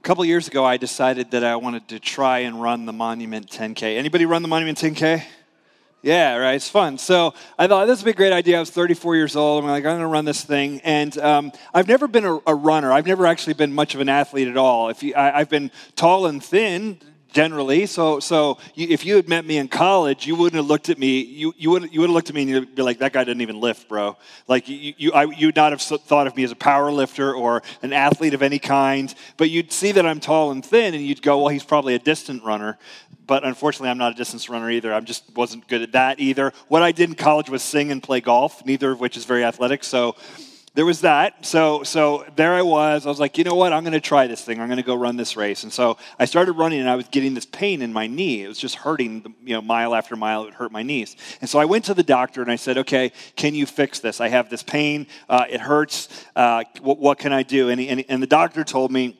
A couple years ago, I decided that I wanted to try and run the Monument 10K. Anybody run the Monument 10K? Yeah, right. It's fun. So I thought this would be a great idea. I was 34 years old. I'm like, I'm going to run this thing. And um, I've never been a, a, runner. I've never actually been much of an athlete at all. If you, I, I've been tall and thin, generally. So, so if you had met me in college, you wouldn't have looked at me. You, you would you would have looked at me and you'd be like, "That guy didn't even lift, bro." Like you you I, you'd not have thought of me as a power lifter or an athlete of any kind. But you'd see that I'm tall and thin, and you'd go, "Well, he's probably a distant runner." But unfortunately, I'm not a distance runner either. I just wasn't good at that either. What I did in college was sing and play golf, neither of which is very athletic. So there was that. So, so there I was. I was like, you know what? I'm going to try this thing. I'm going to go run this race. And so I started running, and I was getting this pain in my knee. It was just hurting, you know, mile after mile. It hurt my knees. And so I went to the doctor, and I said, okay, can you fix this? I have this pain. Uh, it hurts. Uh, what, what, can I do? And, he, and, and the doctor told me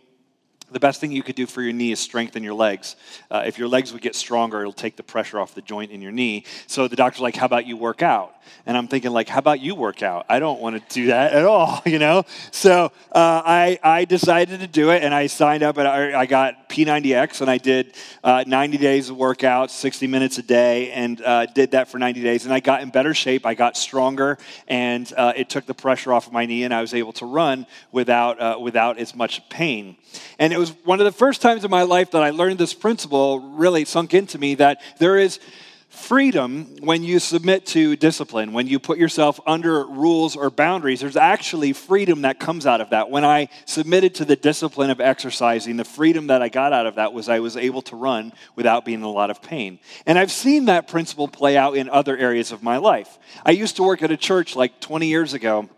the best thing you could do for your knee is strengthen your legs. Uh, if your legs would get stronger, it'll take the pressure off the joint in your knee. So the doctor's like, "How about you work out?" And I'm thinking, like, "How about you work out?" I don't want to do that at all, you know. So uh, I I decided to do it, and I signed up, and I, I got P90X, and I did uh, 90 days of workouts, 60 minutes a day, and uh, did that for 90 days, and I got in better shape. I got stronger, and uh, it took the pressure off of my knee, and I was able to run without uh, without as much pain. And it was one of the first times in my life that I learned this principle really sunk into me that there is freedom when you submit to discipline, when you put yourself under rules or boundaries. There's actually freedom that comes out of that. When I submitted to the discipline of exercising, the freedom that I got out of that was I was able to run without being in a lot of pain. And I've seen that principle play out in other areas of my life. I used to work at a church like 20 years ago.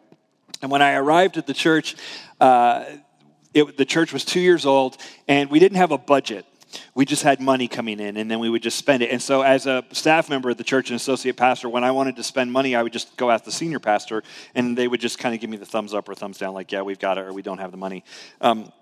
And when I arrived at the church, uh, it, the church was two years old, and we didn't have a budget. We just had money coming in, and then we would just spend it. And so, as a staff member of the church and associate pastor, when I wanted to spend money, I would just go ask the senior pastor, and they would just kind of give me the thumbs up or thumbs down, like, yeah, we've got it, or we don't have the money. Um,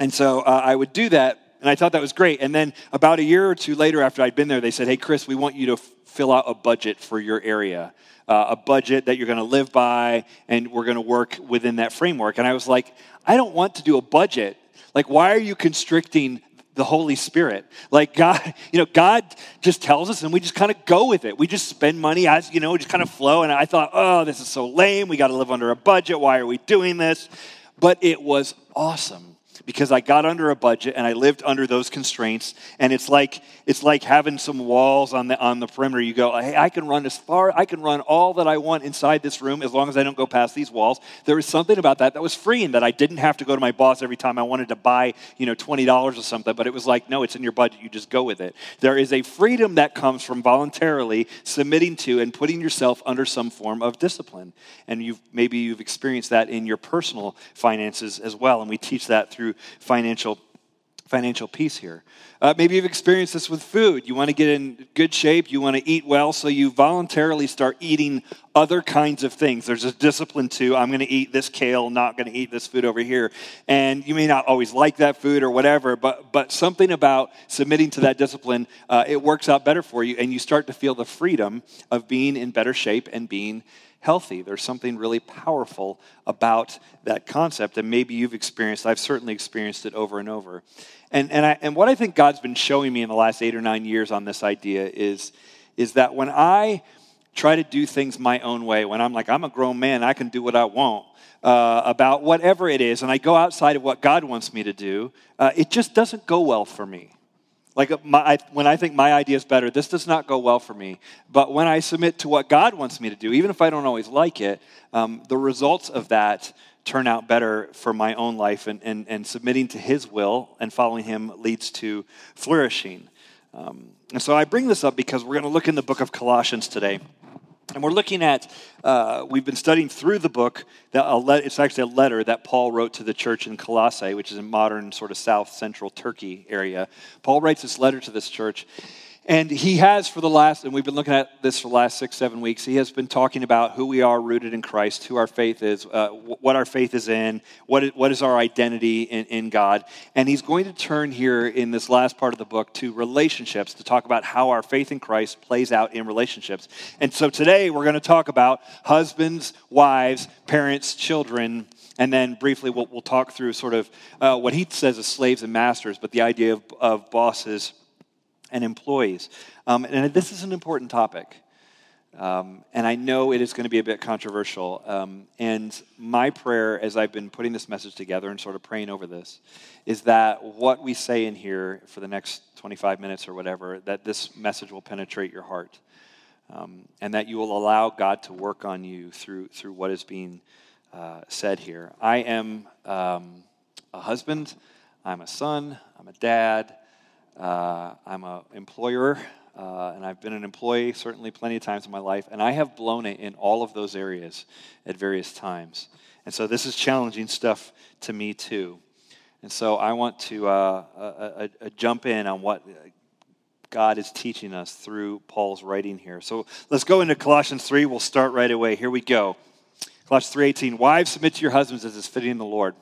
and so uh, I would do that, and I thought that was great. And then about a year or two later, after I'd been there, they said, hey, Chris, we want you to f- fill out a budget for your area. Uh, a budget that you're going to live by, and we're going to work within that framework. And I was like, I don't want to do a budget. Like, why are you constricting the Holy Spirit? Like, God, you know, God just tells us and we just kind of go with it. We just spend money as, you know, just kind of flow. And I thought, oh, this is so lame. We got to live under a budget. Why are we doing this? But it was awesome because I got under a budget and I lived under those constraints. And it's like it's like having some walls on the on the perimeter. You go, hey, I can run as far, I can run all that I want inside this room as long as I don't go past these walls. There was something about that that was freeing that I didn't have to go to my boss every time I wanted to buy, you know, twenty dollars or something. But it was like, no, it's in your budget. You just go with it. There is a freedom that comes from voluntarily submitting to and putting yourself under some form of discipline. And you've maybe you've experienced that in your personal finances as well. And we teach that through financial financial peace here. Uh, maybe you've experienced this with food. You want to get in good shape, you want to eat well, so you voluntarily start eating other kinds of things. There's a discipline to, I'm going to eat this kale, not going to eat this food over here. And you may not always like that food or whatever, but, but something about submitting to that discipline, uh, it works out better for you, and you start to feel the freedom of being in better shape and being healthy. There's something really powerful about that concept, and maybe you've experienced, I've certainly experienced it over and over. And, and, I, and what I think God's been showing me in the last eight or nine years on this idea is, is that when I try to do things my own way, when I'm like, I'm a grown man, I can do what I want. Uh, about whatever it is, and I go outside of what God wants me to do, uh, it just doesn't go well for me. Like uh, my, when I think my idea is better, this does not go well for me. But when I submit to what God wants me to do, even if I don't always like it, um, the results of that turn out better for my own life. And, and, and submitting to His will and following Him leads to flourishing. Um, and so I bring this up because we're going to look in the book of Colossians today. And we're looking at, uh, we've been studying through the book, that it's actually a letter that Paul wrote to the church in Colossae, which is in modern sort of south central Turkey area. Paul writes this letter to this church, and he has for the last, and we've been looking at this for the last six, seven weeks, he has been talking about who we are rooted in Christ, who our faith is, uh, what our faith is in, what is, what is our identity in, in God. And he's going to turn here in this last part of the book to relationships to talk about how our faith in Christ plays out in relationships. And so today we're going to talk about husbands, wives, parents, children, And then briefly, we'll, we'll talk through sort of uh, what he says is slaves and masters, but the idea of, of bosses and employees. Um, and this is an important topic. Um, and I know it is going to be a bit controversial. Um, and my prayer, as I've been putting this message together and sort of praying over this, is that what we say in here for the next 25 minutes or whatever, that this message will penetrate your heart. Um, and that you will allow God to work on you through, through what is being uh, said here. I am um, a husband, I'm a son, I'm a dad, uh, I'm an employer. Uh, and I've been an employee certainly plenty of times in my life, and I have blown it in all of those areas at various times. And so this is challenging stuff to me too. And so I want to uh, jump in on what God is teaching us through Paul's writing here. So let's go into Colossians 3. We'll start right away. Here we go. Colossians 3:18. Wives, submit to your husbands as is fitting in the Lord.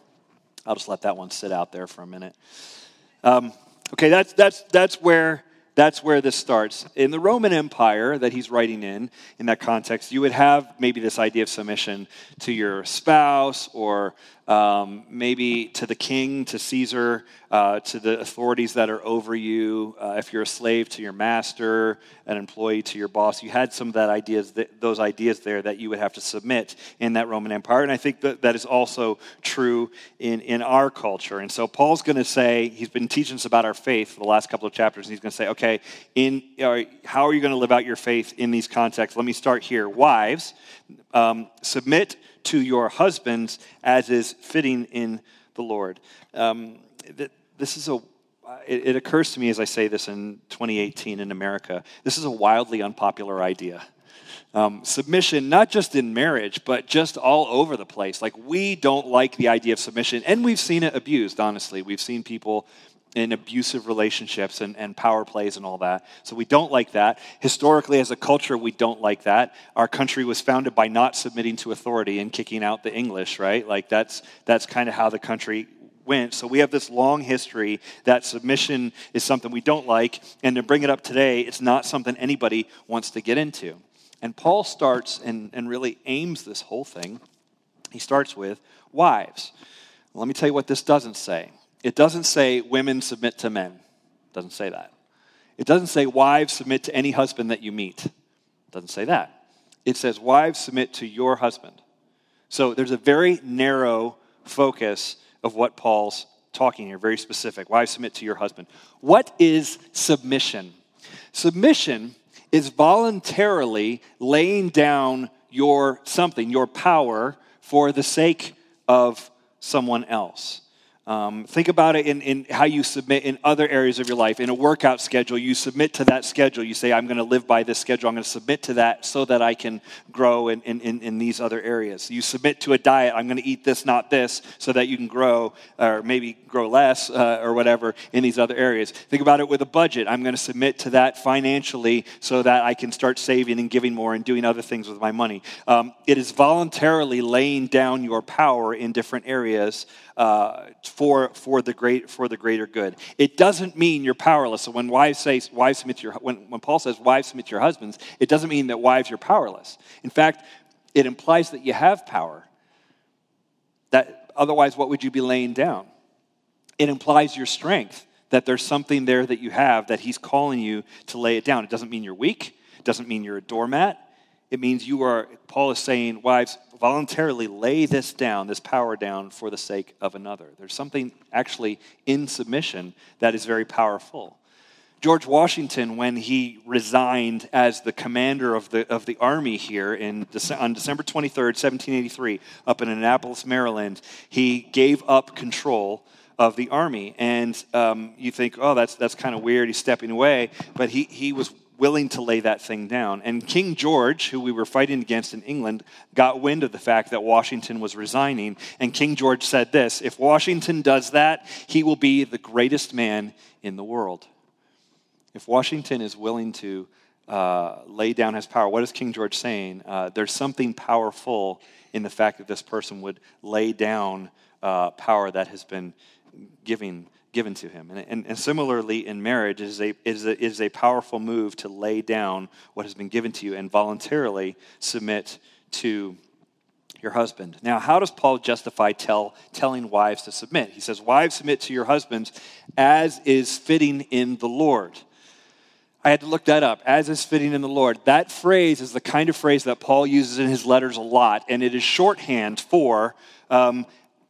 I'll just let that one sit out there for a minute. Um, okay, that's that's that's where that's where this starts. In the Roman Empire that he's writing in, in that context, you would have maybe this idea of submission to your spouse or um, maybe to the king, to Caesar, uh, to the authorities that are over you. Uh, if you're a slave to your master, an employee to your boss, you had some of that ideas, those ideas there that you would have to submit in that Roman Empire. And I think that that is also true in, in our culture. And so Paul's going to say, he's been teaching us about our faith for the last couple of chapters, and he's going to say, okay, in, uh, how are you going to live out your faith in these contexts? Let me start here. Wives, um, submit to your husbands as is fitting in the Lord. Um, this is a it, it, occurs to me as I say this in 2018 in America, this is a wildly unpopular idea. Um, submission, not just in marriage, but just all over the place. Like, we don't like the idea of submission, and we've seen it abused, honestly. We've seen people in abusive relationships and, and power plays and all that. So we don't like that. Historically, as a culture, we don't like that. Our country was founded by not submitting to authority and kicking out the English, right? Like that's that's kind of how the country went. So we have this long history that submission is something we don't like, and to bring it up today, it's not something anybody wants to get into. And Paul starts and, and really aims this whole thing. He starts with wives. Let me tell you what this doesn't say. It doesn't say women submit to men. It doesn't say that. It doesn't say wives submit to any husband that you meet. It doesn't say that. It says wives submit to your husband. So there's a very narrow focus of what Paul's talking here, very specific. Wives submit to your husband. What is submission? Submission is voluntarily laying down your something, your power, for the sake of someone else. Um, think about it in, in how you submit in other areas of your life. In a workout schedule, you submit to that schedule. You say, I'm going to live by this schedule. I'm going to submit to that so that I can grow in, in, in these other areas. You submit to a diet. I'm going to eat this, not this, so that you can grow or maybe grow less uh, or whatever in these other areas. Think about it with a budget. I'm going to submit to that financially so that I can start saving and giving more and doing other things with my money. Um, it is voluntarily laying down your power in different areas uh, for, for, the great, for the greater good. It doesn't mean you're powerless. So when wives say, wives submit your, when, when Paul says wives submit your husbands, it doesn't mean that wives you're powerless. In fact, it implies that you have power. That otherwise, what would you be laying down? It implies your strength. That there's something there that you have that he's calling you to lay it down. It doesn't mean you're weak. It doesn't mean you're a doormat. It means you are, Paul is saying, wives, voluntarily lay this down, this power down, for the sake of another. There's something actually in submission that is very powerful. George Washington, when he resigned as the commander of the, of the army here in, on December 23rd, 1783, up in Annapolis, Maryland, he gave up control of the army. And um, you think, oh, that's, that's kind of weird. He's stepping away. But he, he was willing to lay that thing down. And King George, who we were fighting against in England, got wind of the fact that Washington was resigning. And King George said this If Washington does that, he will be the greatest man in the world. If Washington is willing to uh, lay down his power, what is King George saying? Uh, there's something powerful in the fact that this person would lay down uh, power that has been given given to him. And, and, and similarly, in marriage, it is, a, it, is a, it is a powerful move to lay down what has been given to you and voluntarily submit to your husband. Now, how does Paul justify tell, telling wives to submit? He says, Wives, submit to your husbands as is fitting in the Lord. I had to look that up, as is fitting in the Lord. That phrase is the kind of phrase that Paul uses in his letters a lot, and it is shorthand for um,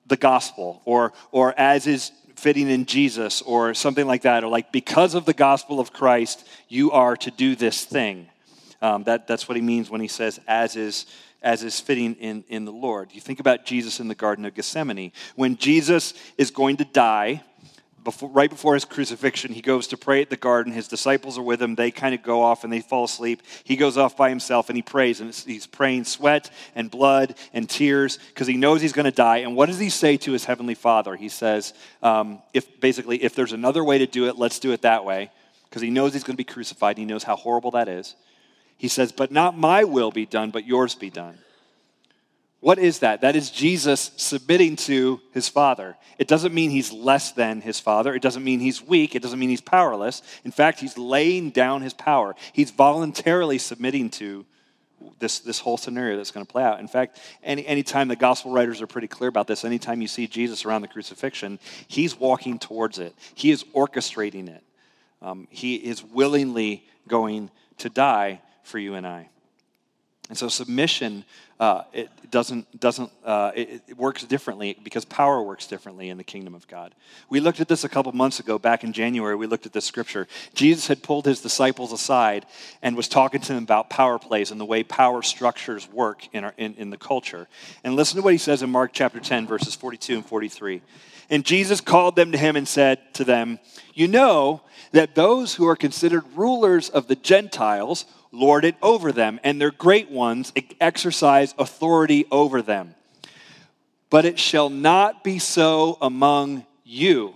the gospel, or, or as is fitting in Jesus, or something like that, or like because of the gospel of Christ, you are to do this thing. Um, that, that's what he means when he says, as is as is fitting in, in the Lord. You think about Jesus in the Garden of Gethsemane. When Jesus is going to die, before, right before his crucifixion, he goes to pray at the garden. His disciples are with him. They kind of go off and they fall asleep. He goes off by himself and he prays. And he's praying sweat and blood and tears because he knows he's going to die. And what does he say to his heavenly Father? He says, um, if basically, if there's another way to do it, let's do it that way because he knows he's going to be crucified. He knows how horrible that is. He says, But not my will be done, but yours be done. What is that? That is Jesus submitting to his Father. It doesn't mean he's less than his Father. It doesn't mean he's weak. It doesn't mean he's powerless. In fact, he's laying down his power. He's voluntarily submitting to this, this whole scenario that's going to play out. In fact, any anytime the gospel writers are pretty clear about this, anytime you see Jesus around the crucifixion, he's walking towards it, he is orchestrating it. Um, he is willingly going to die for you and I. And so submission, uh, it doesn't, doesn't uh, it, it, works differently because power works differently in the kingdom of God. We looked at this a couple months ago, back in January, we looked at this scripture. Jesus had pulled his disciples aside and was talking to them about power plays and the way power structures work in, our, in, in the culture. And listen to what he says in Mark chapter 10, verses 42 and 43. And Jesus called them to him and said to them, You know that those who are considered rulers of the Gentiles lord it over them, and their great ones exercise authority over them. But it shall not be so among you.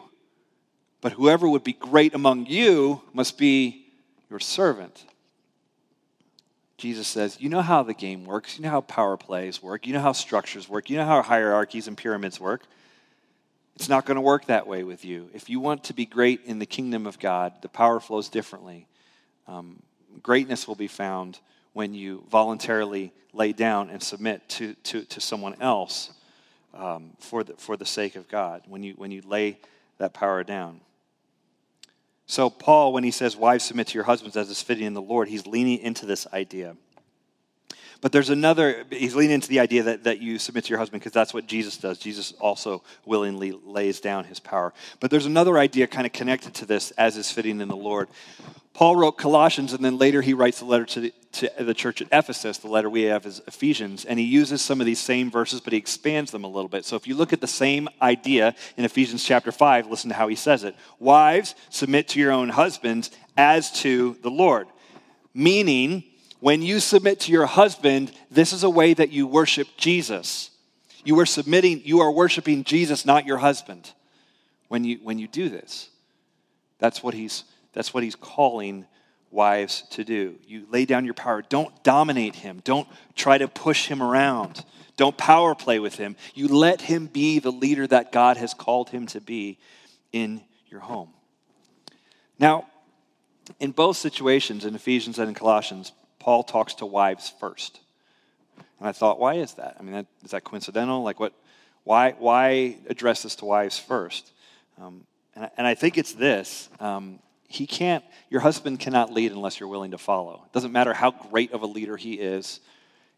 But whoever would be great among you must be your servant. Jesus says, You know how the game works. You know how power plays work. You know how structures work. You know how hierarchies and pyramids work. It's not going to work that way with you. If you want to be great in the kingdom of God, the power flows differently. Um, greatness will be found when you voluntarily lay down and submit to, to, to someone else um, for, the, for the sake of God, when you, when you lay that power down. So, Paul, when he says, Wives, submit to your husbands as is fitting in the Lord, he's leaning into this idea. But there's another, he's leaning into the idea that, that you submit to your husband because that's what Jesus does. Jesus also willingly lays down his power. But there's another idea kind of connected to this as is fitting in the Lord. Paul wrote Colossians, and then later he writes the letter to the, to the church at Ephesus. The letter we have is Ephesians, and he uses some of these same verses, but he expands them a little bit. So if you look at the same idea in Ephesians chapter 5, listen to how he says it Wives, submit to your own husbands as to the Lord. Meaning, when you submit to your husband, this is a way that you worship Jesus. You are submitting, you are worshiping Jesus, not your husband, when you, when you do this. That's what he's that's what he's calling wives to do. You lay down your power. Don't dominate him. Don't try to push him around. Don't power play with him. You let him be the leader that God has called him to be in your home. Now, in both situations, in Ephesians and in Colossians, Paul talks to wives first. And I thought, why is that? I mean, that, is that coincidental? Like, what? Why? Why address this to wives first? Um, and, and, I think it's this: um, he can't, your husband cannot lead unless you're willing to follow. It doesn't matter how great of a leader he is,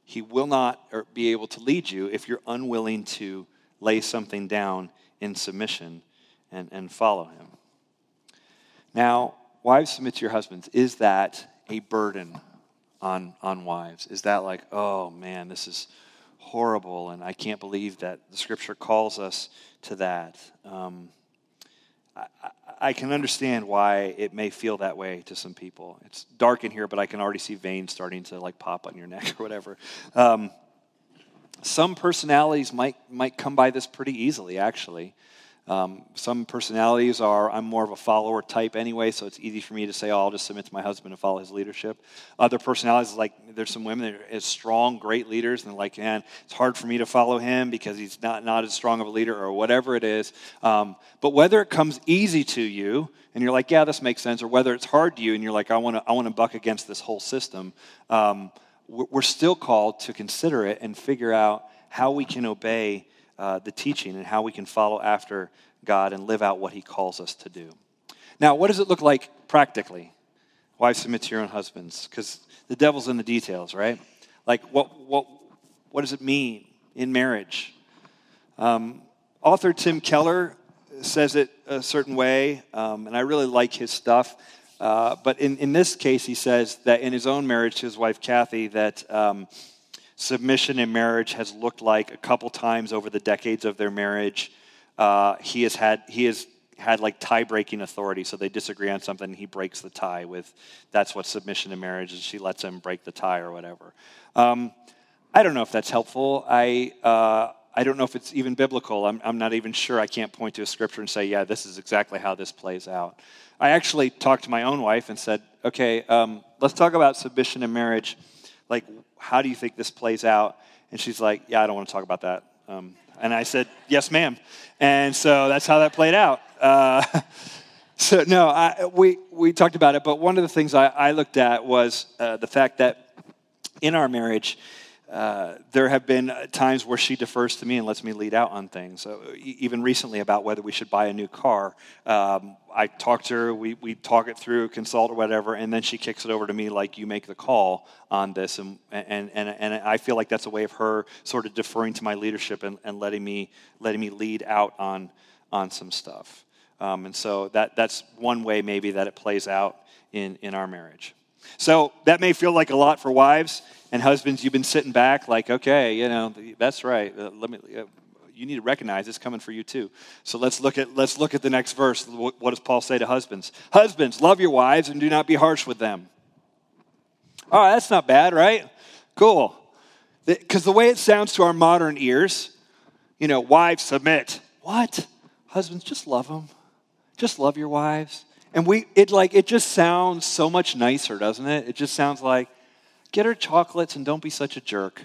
he will not be able to lead you if you're unwilling to lay something down in submission and, and follow him. Now, wives submit to your husbands. Is that a burden on, on wives? Is that like, oh man, this is horrible and I can't believe that the scripture calls us to that? Um, I, I can understand why it may feel that way to some people. It's dark in here, but I can already see veins starting to like pop on your neck or whatever. Um, some personalities might might come by this pretty easily, actually. Um, some personalities are, I'm more of a follower type anyway, so it's easy for me to say, oh, I'll just submit to my husband and follow his leadership. Other personalities, like there's some women that are strong, great leaders, and like, man, it's hard for me to follow him because he's not, not as strong of a leader or whatever it is. Um, but whether it comes easy to you and you're like, yeah, this makes sense, or whether it's hard to you and you're like, I want to I wanna buck against this whole system, um, we're still called to consider it and figure out how we can obey uh, the teaching and how we can follow after God and live out what He calls us to do. Now, what does it look like practically? Wives, submit to your own husbands, because the devil's in the details, right? Like, what, what, what does it mean in marriage? Um, author Tim Keller says it a certain way, um, and I really like his stuff. Uh, but in, in this case, he says that in his own marriage to his wife Kathy, that um, submission in marriage has looked like a couple times over the decades of their marriage. Uh, he has had he has had like tie breaking authority, so they disagree on something, he breaks the tie with. That's what submission in marriage is. She lets him break the tie or whatever. Um, I don't know if that's helpful. I uh, I don't know if it's even biblical. I'm, I'm not even sure. I can't point to a scripture and say, yeah, this is exactly how this plays out. I actually talked to my own wife and said, okay, um, let's talk about submission in marriage. Like, how do you think this plays out? And she's like, yeah, I don't want to talk about that. Um, and I said, yes, ma'am. And so that's how that played out. Uh, so, no, I, we, we talked about it, but one of the things I, I looked at was uh, the fact that in our marriage, uh, there have been times where she defers to me and lets me lead out on things. Even recently about whether we should buy a new car, um, I talk to her, we, we talk it through, consult or whatever, and then she kicks it over to me like, you make the call on this. And, and, and, and I feel like that's a way of her sort of deferring to my leadership and, and letting, me, letting me lead out on, on some stuff. Um, and so that, that's one way maybe that it plays out in, in our marriage. So that may feel like a lot for wives and husbands. You've been sitting back, like, okay, you know, that's right. Uh, let me. Uh, you need to recognize it's coming for you too. So let's look at let's look at the next verse. What does Paul say to husbands? Husbands, love your wives and do not be harsh with them. All right, that's not bad, right? Cool. Because the way it sounds to our modern ears, you know, wives submit. What? Husbands, just love them. Just love your wives. And we, it like, it just sounds so much nicer, doesn't it? It just sounds like, get her chocolates and don't be such a jerk.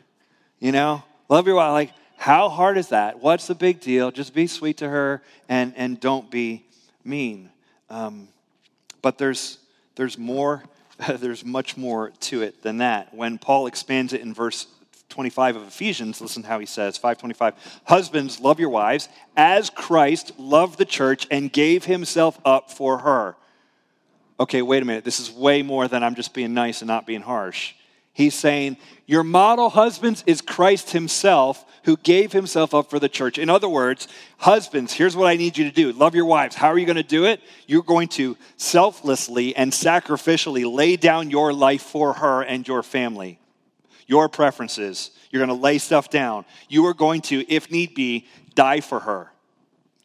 You know, love your wife. Like, how hard is that? What's the big deal? Just be sweet to her and and don't be mean. Um, but there's there's more. there's much more to it than that. When Paul expands it in verse 25 of Ephesians, listen how he says, 525, Husbands, love your wives as Christ loved the church and gave himself up for her. Okay, wait a minute. This is way more than I'm just being nice and not being harsh. He's saying, Your model husbands is Christ himself who gave himself up for the church. In other words, husbands, here's what I need you to do love your wives. How are you going to do it? You're going to selflessly and sacrificially lay down your life for her and your family your preferences. You're going to lay stuff down. You are going to, if need be, die for her.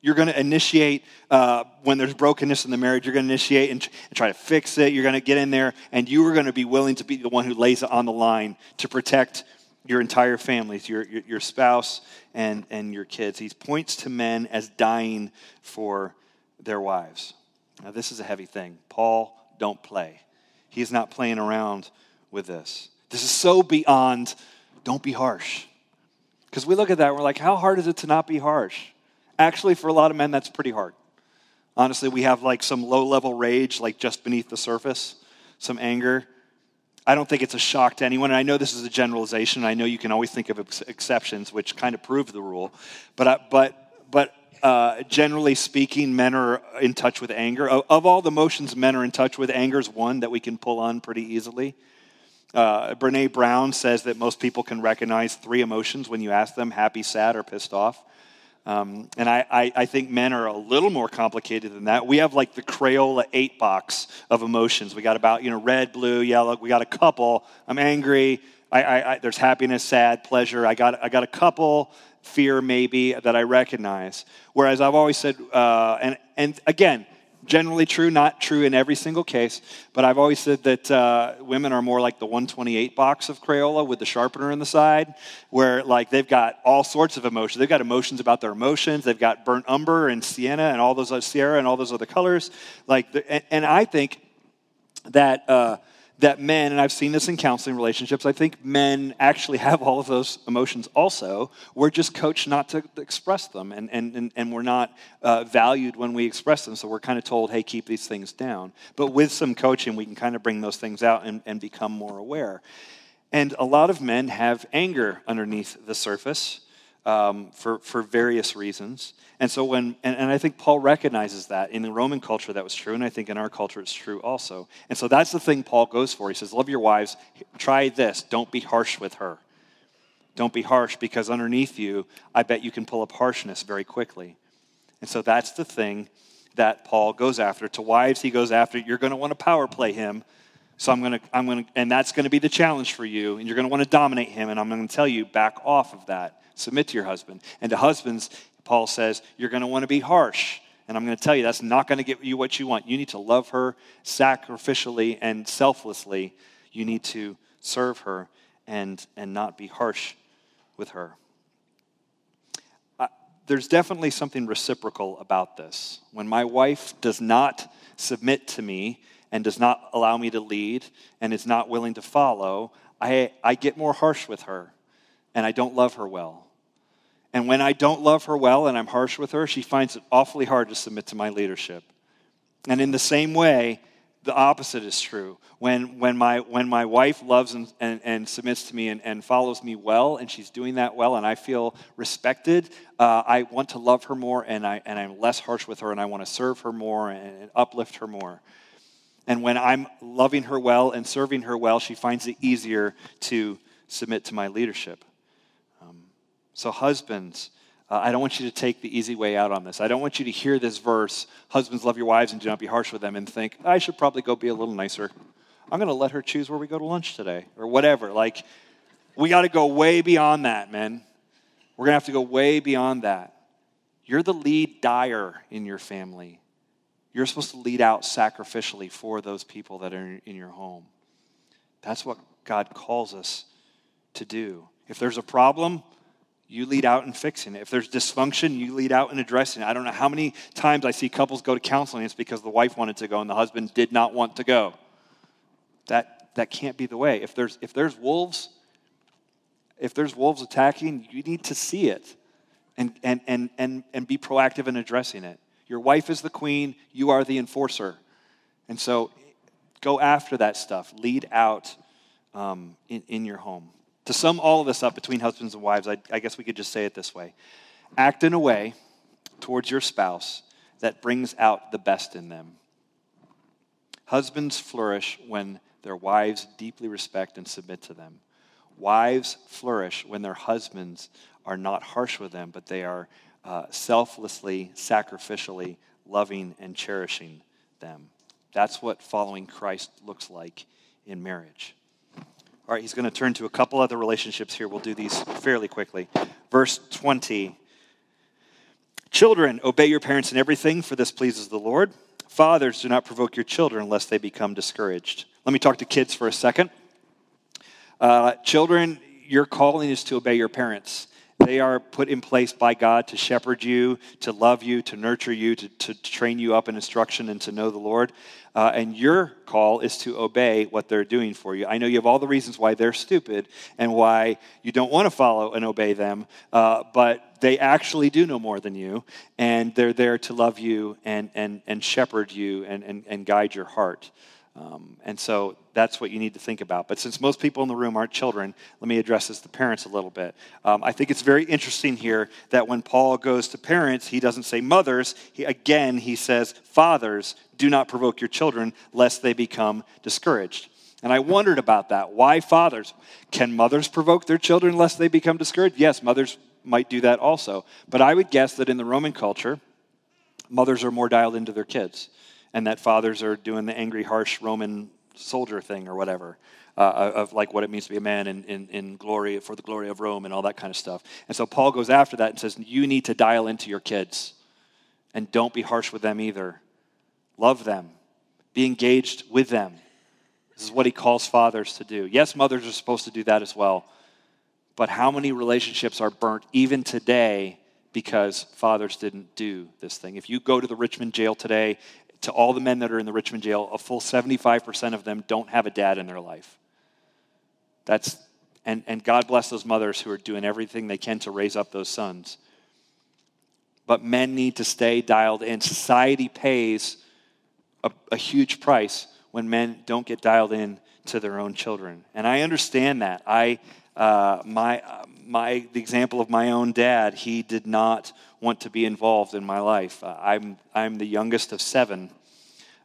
You're going to initiate uh, when there's brokenness in the marriage. You're going to initiate and, and try to fix it. You're going to get in there, and you are going to be willing to be the one who lays it on the line to protect your entire families, your, your, your spouse and, and your kids. He points to men as dying for their wives. Now, this is a heavy thing. Paul, don't play. He's not playing around with this. This is so beyond, don't be harsh. Because we look at that we're like, how hard is it to not be harsh? Actually, for a lot of men, that's pretty hard. Honestly, we have like some low level rage, like just beneath the surface, some anger. I don't think it's a shock to anyone. And I know this is a generalization. I know you can always think of ex- exceptions, which kind of prove the rule. But, uh, but, but uh, generally speaking, men are in touch with anger. Of, of all the emotions men are in touch with, anger is one that we can pull on pretty easily. Uh, Brene Brown says that most people can recognize three emotions when you ask them happy, sad, or pissed off. Um, and I, I, I, think men are a little more complicated than that. We have like the Crayola eight box of emotions. We got about, you know, red, blue, yellow. We got a couple. I'm angry. I, there's happiness, sad, pleasure. I got, I got a couple fear maybe that I recognize. Whereas I've always said, uh, and, and again, generally true, not true in every single case, but I've always said that uh, women are more like the 128 box of Crayola with the sharpener in the side, where like they've got all sorts of emotions. They've got emotions about their emotions. They've got burnt umber and sienna and all those uh, Sierra and all those other colors. Like, and, and, I think that. Uh, that men, and I've seen this in counseling relationships, I think men actually have all of those emotions also. We're just coached not to express them, and, and, and, and we're not uh, valued when we express them. So we're kind of told, hey, keep these things down. But with some coaching, we can kind of bring those things out and, and become more aware. And a lot of men have anger underneath the surface. Um, for, for various reasons. And so when, and, and I think Paul recognizes that in the Roman culture that was true, and I think in our culture it's true also. And so that's the thing Paul goes for. He says, Love your wives, try this, don't be harsh with her. Don't be harsh because underneath you, I bet you can pull up harshness very quickly. And so that's the thing that Paul goes after. To wives, he goes after, you're going to want to power play him. So I'm going to, I'm going to, and that's going to be the challenge for you. And you're going to want to dominate him. And I'm going to tell you, back off of that. Submit to your husband. And to husbands, Paul says, you're going to want to be harsh. And I'm going to tell you, that's not going to get you what you want. You need to love her sacrificially and selflessly. You need to serve her and, and not be harsh with her there's definitely something reciprocal about this. When my wife does not submit to me and does not allow me to lead and is not willing to follow, I, I get more harsh with her and I don't love her well. And when I don't love her well and I'm harsh with her, she finds it awfully hard to submit to my leadership. And in the same way, the opposite is true. When, when, my, when my wife loves and, and, and submits to me and, and follows me well, and she's doing that well, and I feel respected, uh, I want to love her more, and, I, and I'm less harsh with her, and I want to serve her more and, and uplift her more. And when I'm loving her well and serving her well, she finds it easier to submit to my leadership. Um, so, husbands, uh, I don't want you to take the easy way out on this. I don't want you to hear this verse, husbands love your wives and do not be harsh with them, and think, I should probably go be a little nicer. I'm going to let her choose where we go to lunch today, or whatever. Like, we got to go way beyond that, man. We're going to have to go way beyond that. You're the lead dyer in your family. You're supposed to lead out sacrificially for those people that are in your home. That's what God calls us to do. If there's a problem, you lead out in fixing it. If there's dysfunction, you lead out in addressing it. I don't know how many times I see couples go to counseling, it's because the wife wanted to go and the husband did not want to go. That, that can't be the way. If there's, if there's wolves, if there's wolves attacking, you need to see it and, and, and, and, and be proactive in addressing it. Your wife is the queen, you are the enforcer. And so go after that stuff. Lead out um, in, in your home. To sum all of this up between husbands and wives, I, I guess we could just say it this way act in a way towards your spouse that brings out the best in them. Husbands flourish when their wives deeply respect and submit to them. Wives flourish when their husbands are not harsh with them, but they are uh, selflessly, sacrificially loving and cherishing them. That's what following Christ looks like in marriage. All right, he's going to turn to a couple other relationships here. We'll do these fairly quickly. Verse 20 Children, obey your parents in everything, for this pleases the Lord. Fathers, do not provoke your children lest they become discouraged. Let me talk to kids for a second. Uh, children, your calling is to obey your parents. They are put in place by God to shepherd you, to love you, to nurture you, to, to train you up in instruction and to know the Lord. Uh, and your call is to obey what they're doing for you. I know you have all the reasons why they're stupid and why you don't want to follow and obey them, uh, but they actually do know more than you, and they're there to love you and, and, and shepherd you and, and, and guide your heart. Um, and so that's what you need to think about. But since most people in the room aren't children, let me address this to parents a little bit. Um, I think it's very interesting here that when Paul goes to parents, he doesn't say mothers. He, again, he says, Fathers, do not provoke your children lest they become discouraged. And I wondered about that. Why fathers? Can mothers provoke their children lest they become discouraged? Yes, mothers might do that also. But I would guess that in the Roman culture, mothers are more dialed into their kids and that fathers are doing the angry, harsh Roman soldier thing or whatever. Uh, of like what it means to be a man in, in, in glory for the glory of Rome and all that kind of stuff. And so Paul goes after that and says, You need to dial into your kids and don't be harsh with them either. Love them, be engaged with them. This is what he calls fathers to do. Yes, mothers are supposed to do that as well. But how many relationships are burnt even today because fathers didn't do this thing? If you go to the Richmond jail today to all the men that are in the Richmond jail, a full 75% of them don't have a dad in their life. That's, and, and God bless those mothers who are doing everything they can to raise up those sons. But men need to stay dialed in. Society pays a, a huge price when men don't get dialed in to their own children. And I understand that. I, uh, my, my, the example of my own dad, he did not want to be involved in my life. Uh, I'm, I'm the youngest of seven,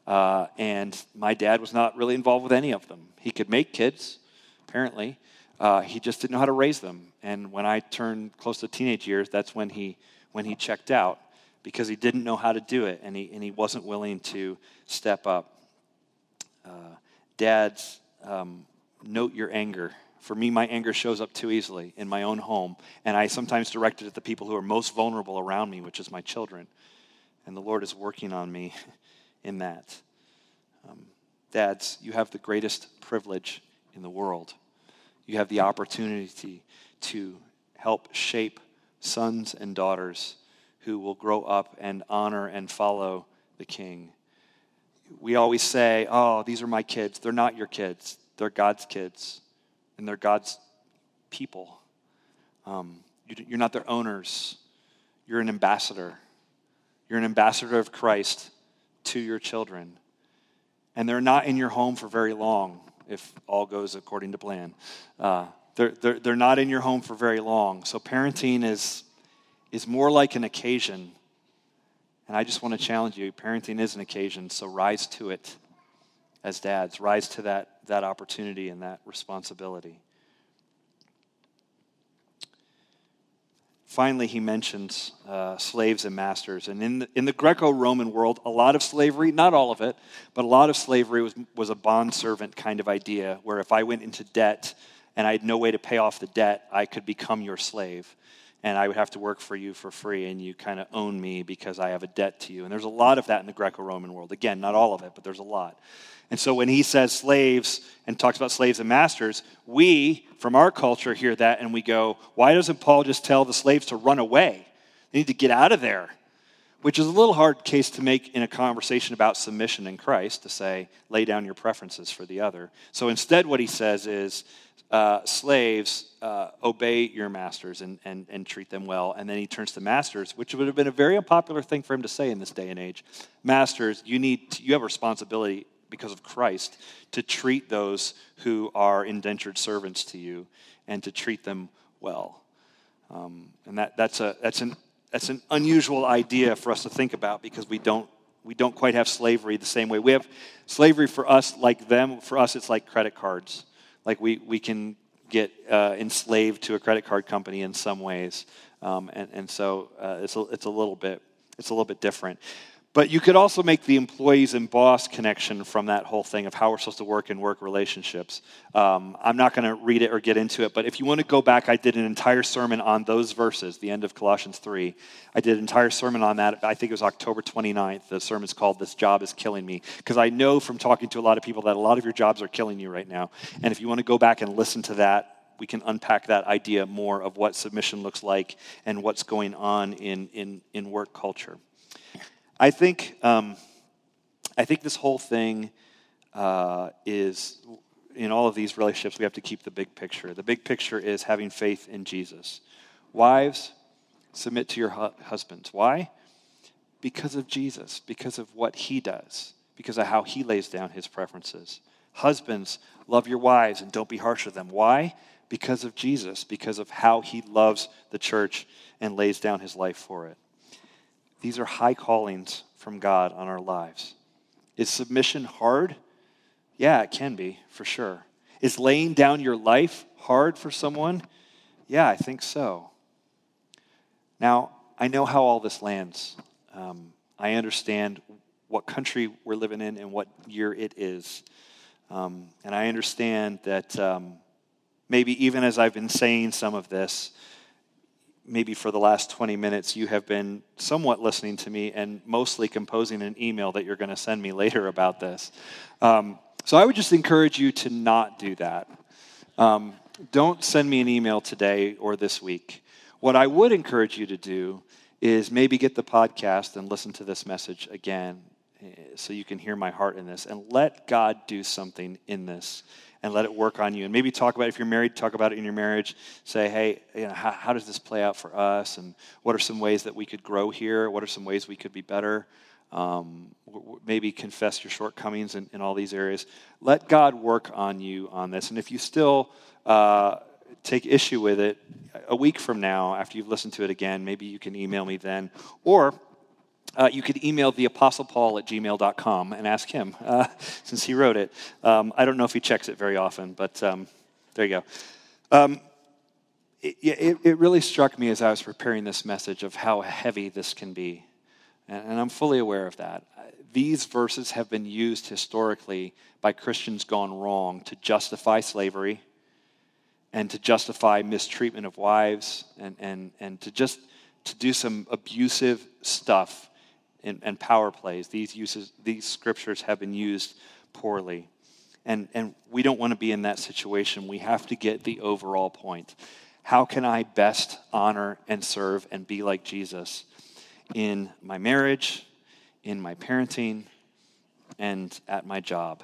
uh, and my dad was not really involved with any of them. He could make kids, apparently. Uh, he just didn't know how to raise them. And when I turned close to teenage years, that's when he, when he checked out because he didn't know how to do it and he, and he wasn't willing to step up. Uh, dads, um, note your anger. For me, my anger shows up too easily in my own home, and I sometimes direct it at the people who are most vulnerable around me, which is my children. And the Lord is working on me in that. Um, dads, you have the greatest privilege in the world. You have the opportunity to help shape sons and daughters who will grow up and honor and follow the King. We always say, Oh, these are my kids. They're not your kids, they're God's kids, and they're God's people. Um, you're not their owners, you're an ambassador. You're an ambassador of Christ to your children. And they're not in your home for very long, if all goes according to plan. Uh, they're, they're, they're not in your home for very long. So parenting is is more like an occasion. And I just want to challenge you parenting is an occasion, so rise to it as dads. Rise to that, that opportunity and that responsibility. Finally, he mentions uh, slaves and masters. And in the, in the Greco Roman world, a lot of slavery, not all of it, but a lot of slavery was, was a bond servant kind of idea, where if I went into debt and I had no way to pay off the debt, I could become your slave and I would have to work for you for free, and you kind of own me because I have a debt to you. And there's a lot of that in the Greco Roman world. Again, not all of it, but there's a lot. And so when he says slaves and talks about slaves and masters, we, from our culture, hear that and we go, why doesn't Paul just tell the slaves to run away? They need to get out of there. Which is a little hard case to make in a conversation about submission in Christ to say, lay down your preferences for the other. So instead, what he says is, uh, slaves, uh, obey your masters and, and, and treat them well. And then he turns to masters, which would have been a very unpopular thing for him to say in this day and age. Masters, you need to, you have a responsibility because of Christ to treat those who are indentured servants to you and to treat them well. Um, and that, that's, a, that's, an, that's an unusual idea for us to think about because we don't, we don't quite have slavery the same way. We have slavery for us like them. For us, it's like credit cards like we, we can get uh, enslaved to a credit card company in some ways. Um, and, and so uh, it's, a, it's, a little bit, it's a little bit different. But you could also make the employees and boss connection from that whole thing of how we're supposed to work in work relationships. Um, I'm not going to read it or get into it, but if you want to go back, I did an entire sermon on those verses, the end of Colossians 3. I did an entire sermon on that. I think it was October 29th. The sermon's called This Job is Killing Me. Because I know from talking to a lot of people that a lot of your jobs are killing you right now. And if you want to go back and listen to that, we can unpack that idea more of what submission looks like and what's going on in, in, in work culture. I think, um, I think this whole thing uh, is, in all of these relationships, we have to keep the big picture. The big picture is having faith in Jesus. Wives, submit to your hu- husbands. Why? Because of Jesus, because of what he does, because of how he lays down his preferences. Husbands, love your wives and don't be harsh with them. Why? Because of Jesus, because of how he loves the church and lays down his life for it. These are high callings from God on our lives. Is submission hard? Yeah, it can be, for sure. Is laying down your life hard for someone? Yeah, I think so. Now, I know how all this lands. Um, I understand what country we're living in and what year it is. Um, and I understand that um, maybe even as I've been saying some of this, maybe for the last 20 minutes, you have been somewhat listening to me and mostly composing an email that you're going to send me later about this. Um, so I would just encourage you to not do that. Um, don't send me an email today or this week. What I would encourage you to do is maybe get the podcast and listen to this message again eh, so you can hear my heart in this and let God do something in this and let it work on you. And maybe talk about, it. if you're married, talk about it in your marriage. Say, hey, you know, how, how does this play out for us? And what are some ways that we could grow here? What are some ways we could be better? Um, maybe confess your shortcomings in, in, all these areas. Let God work on you on this. And if you still, uh, take issue with it, a week from now, after you've listened to it again, maybe you can email me then. Or uh, you could email the apostle paul at gmail.com and ask him uh, since he wrote it. Um, i don't know if he checks it very often but um, there you go. Um, it, it, it, really struck me as i was preparing this message of how heavy this can be. And, and i'm fully aware of that. These verses have been used historically by christians gone wrong to justify slavery and to justify mistreatment of wives and, and, and to just to do some abusive stuff and, and power plays. These, uses, these scriptures have been used poorly. And, and we don't want to be in that situation. We have to get the overall point. How can I best honor and serve and be like Jesus in my marriage, in my parenting, and at my job?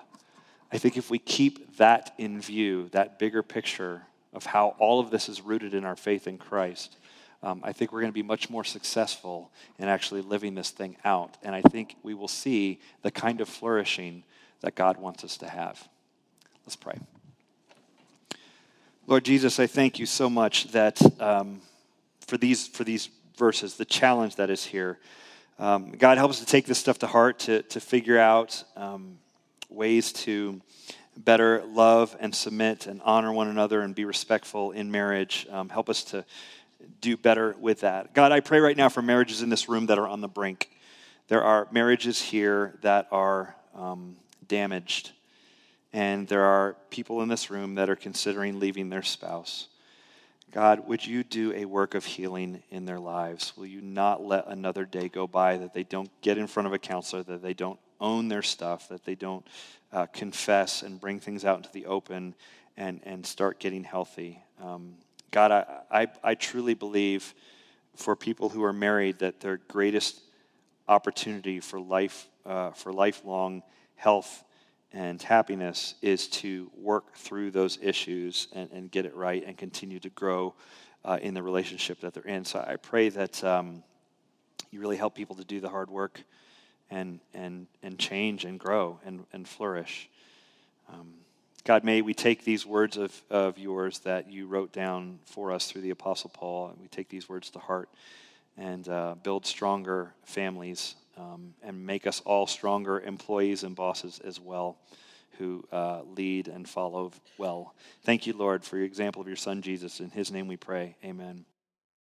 I think if we keep that in view, that bigger picture of how all of this is rooted in our faith in Christ, um, I think we're going to be much more successful in actually living this thing out. And I think we will see the kind of flourishing that God wants us to have. Let's pray. Lord Jesus, I thank you so much that um, for these for these verses, the challenge that is here. Um, God help us to take this stuff to heart, to to figure out um, ways to better love and submit and honor one another and be respectful in marriage. Um, help us to do better with that. God, I pray right now for marriages in this room that are on the brink. There are marriages here that are um, damaged, and there are people in this room that are considering leaving their spouse. God, would you do a work of healing in their lives? Will you not let another day go by that they don't get in front of a counselor, that they don't own their stuff, that they don't uh, confess and bring things out into the open and, and start getting healthy? Um, God, I, I, I truly believe for people who are married that their greatest opportunity for life, uh, for lifelong health and happiness is to work through those issues and, and get it right and continue to grow uh, in the relationship that they're in. So I pray that um, you really help people to do the hard work and, and, and change and grow and, and flourish. Um, God, may we take these words of, of yours that you wrote down for us through the Apostle Paul, and we take these words to heart and uh, build stronger families um, and make us all stronger employees and bosses as well who uh, lead and follow well. Thank you, Lord, for your example of your Son, Jesus. In his name we pray. Amen.